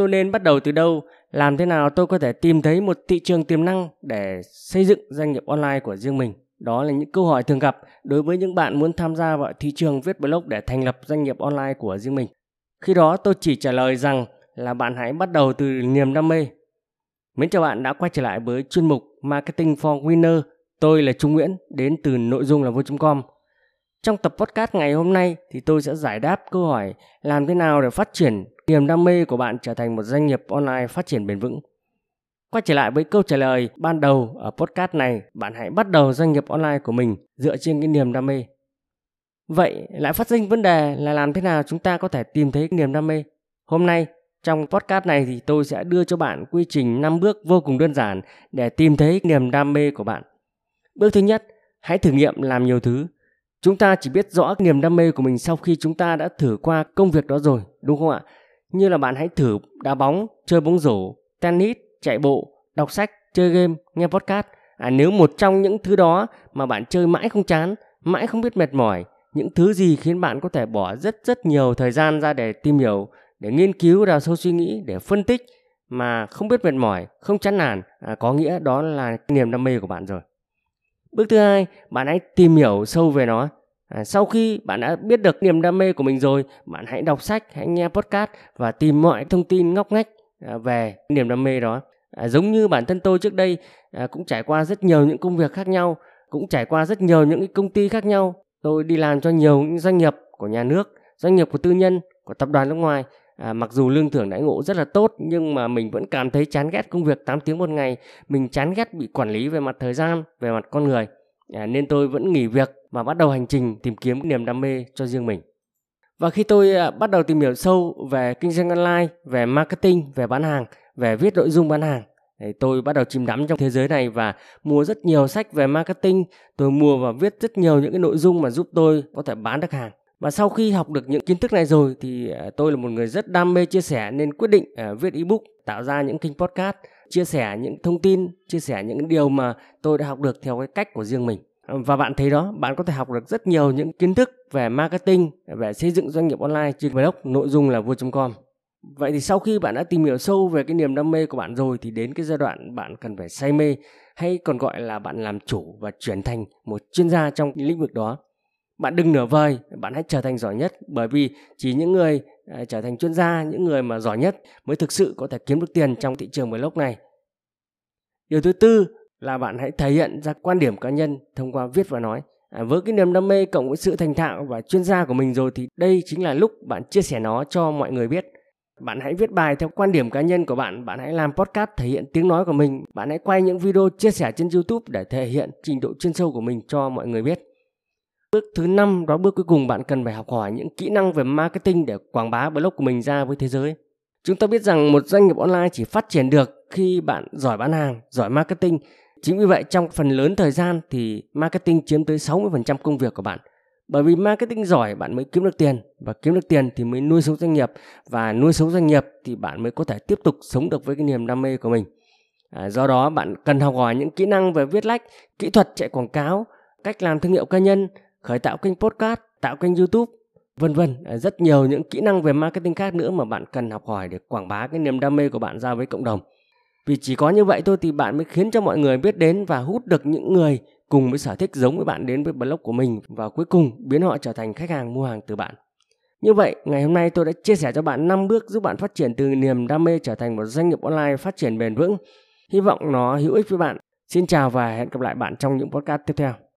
Tôi nên bắt đầu từ đâu? Làm thế nào tôi có thể tìm thấy một thị trường tiềm năng để xây dựng doanh nghiệp online của riêng mình? Đó là những câu hỏi thường gặp đối với những bạn muốn tham gia vào thị trường viết blog để thành lập doanh nghiệp online của riêng mình. Khi đó tôi chỉ trả lời rằng là bạn hãy bắt đầu từ niềm đam mê. Mến chào bạn đã quay trở lại với chuyên mục Marketing for Winner. Tôi là Trung Nguyễn, đến từ nội dung là vô com Trong tập podcast ngày hôm nay thì tôi sẽ giải đáp câu hỏi làm thế nào để phát triển niềm đam mê của bạn trở thành một doanh nghiệp online phát triển bền vững. Quay trở lại với câu trả lời ban đầu ở podcast này, bạn hãy bắt đầu doanh nghiệp online của mình dựa trên cái niềm đam mê. Vậy lại phát sinh vấn đề là làm thế nào chúng ta có thể tìm thấy niềm đam mê? Hôm nay trong podcast này thì tôi sẽ đưa cho bạn quy trình 5 bước vô cùng đơn giản để tìm thấy niềm đam mê của bạn. Bước thứ nhất, hãy thử nghiệm làm nhiều thứ. Chúng ta chỉ biết rõ niềm đam mê của mình sau khi chúng ta đã thử qua công việc đó rồi, đúng không ạ? Như là bạn hãy thử đá bóng, chơi bóng rổ, tennis, chạy bộ, đọc sách, chơi game, nghe podcast. À, nếu một trong những thứ đó mà bạn chơi mãi không chán, mãi không biết mệt mỏi, những thứ gì khiến bạn có thể bỏ rất rất nhiều thời gian ra để tìm hiểu, để nghiên cứu đào sâu suy nghĩ, để phân tích mà không biết mệt mỏi, không chán nản, à, có nghĩa đó là niềm đam mê của bạn rồi. Bước thứ hai, bạn hãy tìm hiểu sâu về nó. À, sau khi bạn đã biết được niềm đam mê của mình rồi, bạn hãy đọc sách, hãy nghe podcast và tìm mọi thông tin ngóc ngách à, về niềm đam mê đó. À, giống như bản thân tôi trước đây à, cũng trải qua rất nhiều những công việc khác nhau, cũng trải qua rất nhiều những công ty khác nhau. Tôi đi làm cho nhiều những doanh nghiệp của nhà nước, doanh nghiệp của tư nhân, của tập đoàn nước ngoài. À, mặc dù lương thưởng đãi ngộ rất là tốt nhưng mà mình vẫn cảm thấy chán ghét công việc 8 tiếng một ngày. Mình chán ghét bị quản lý về mặt thời gian, về mặt con người. À, nên tôi vẫn nghỉ việc và bắt đầu hành trình tìm kiếm niềm đam mê cho riêng mình. Và khi tôi à, bắt đầu tìm hiểu sâu về kinh doanh online, về marketing, về bán hàng, về viết nội dung bán hàng, thì tôi bắt đầu chìm đắm trong thế giới này và mua rất nhiều sách về marketing. Tôi mua và viết rất nhiều những cái nội dung mà giúp tôi có thể bán được hàng. Và sau khi học được những kiến thức này rồi thì à, tôi là một người rất đam mê chia sẻ nên quyết định à, viết ebook, tạo ra những kênh podcast, chia sẻ những thông tin, chia sẻ những điều mà tôi đã học được theo cái cách của riêng mình. Và bạn thấy đó bạn có thể học được rất nhiều những kiến thức về marketing về xây dựng doanh nghiệp online trên blog nội dung là vua.com vậy thì sau khi bạn đã tìm hiểu sâu về cái niềm đam mê của bạn rồi thì đến cái giai đoạn bạn cần phải say mê hay còn gọi là bạn làm chủ và chuyển thành một chuyên gia trong lĩnh vực đó bạn đừng nửa vời bạn hãy trở thành giỏi nhất bởi vì chỉ những người trở thành chuyên gia những người mà giỏi nhất mới thực sự có thể kiếm được tiền trong thị trường blog này điều thứ tư là bạn hãy thể hiện ra quan điểm cá nhân thông qua viết và nói. À, với cái niềm đam mê cộng với sự thành thạo và chuyên gia của mình rồi thì đây chính là lúc bạn chia sẻ nó cho mọi người biết. Bạn hãy viết bài theo quan điểm cá nhân của bạn, bạn hãy làm podcast thể hiện tiếng nói của mình, bạn hãy quay những video chia sẻ trên YouTube để thể hiện trình độ chuyên sâu của mình cho mọi người biết. Bước thứ năm đó bước cuối cùng bạn cần phải học hỏi những kỹ năng về marketing để quảng bá blog của mình ra với thế giới. Chúng ta biết rằng một doanh nghiệp online chỉ phát triển được khi bạn giỏi bán hàng, giỏi marketing Chính vì vậy trong phần lớn thời gian thì marketing chiếm tới 60% công việc của bạn. Bởi vì marketing giỏi bạn mới kiếm được tiền và kiếm được tiền thì mới nuôi sống doanh nghiệp và nuôi sống doanh nghiệp thì bạn mới có thể tiếp tục sống được với cái niềm đam mê của mình. À, do đó bạn cần học hỏi những kỹ năng về viết lách, kỹ thuật chạy quảng cáo, cách làm thương hiệu cá nhân, khởi tạo kênh podcast, tạo kênh YouTube, vân vân. Rất nhiều những kỹ năng về marketing khác nữa mà bạn cần học hỏi để quảng bá cái niềm đam mê của bạn ra với cộng đồng. Vì chỉ có như vậy thôi thì bạn mới khiến cho mọi người biết đến và hút được những người cùng với sở thích giống với bạn đến với blog của mình và cuối cùng biến họ trở thành khách hàng mua hàng từ bạn. Như vậy, ngày hôm nay tôi đã chia sẻ cho bạn 5 bước giúp bạn phát triển từ niềm đam mê trở thành một doanh nghiệp online phát triển bền vững. Hy vọng nó hữu ích với bạn. Xin chào và hẹn gặp lại bạn trong những podcast tiếp theo.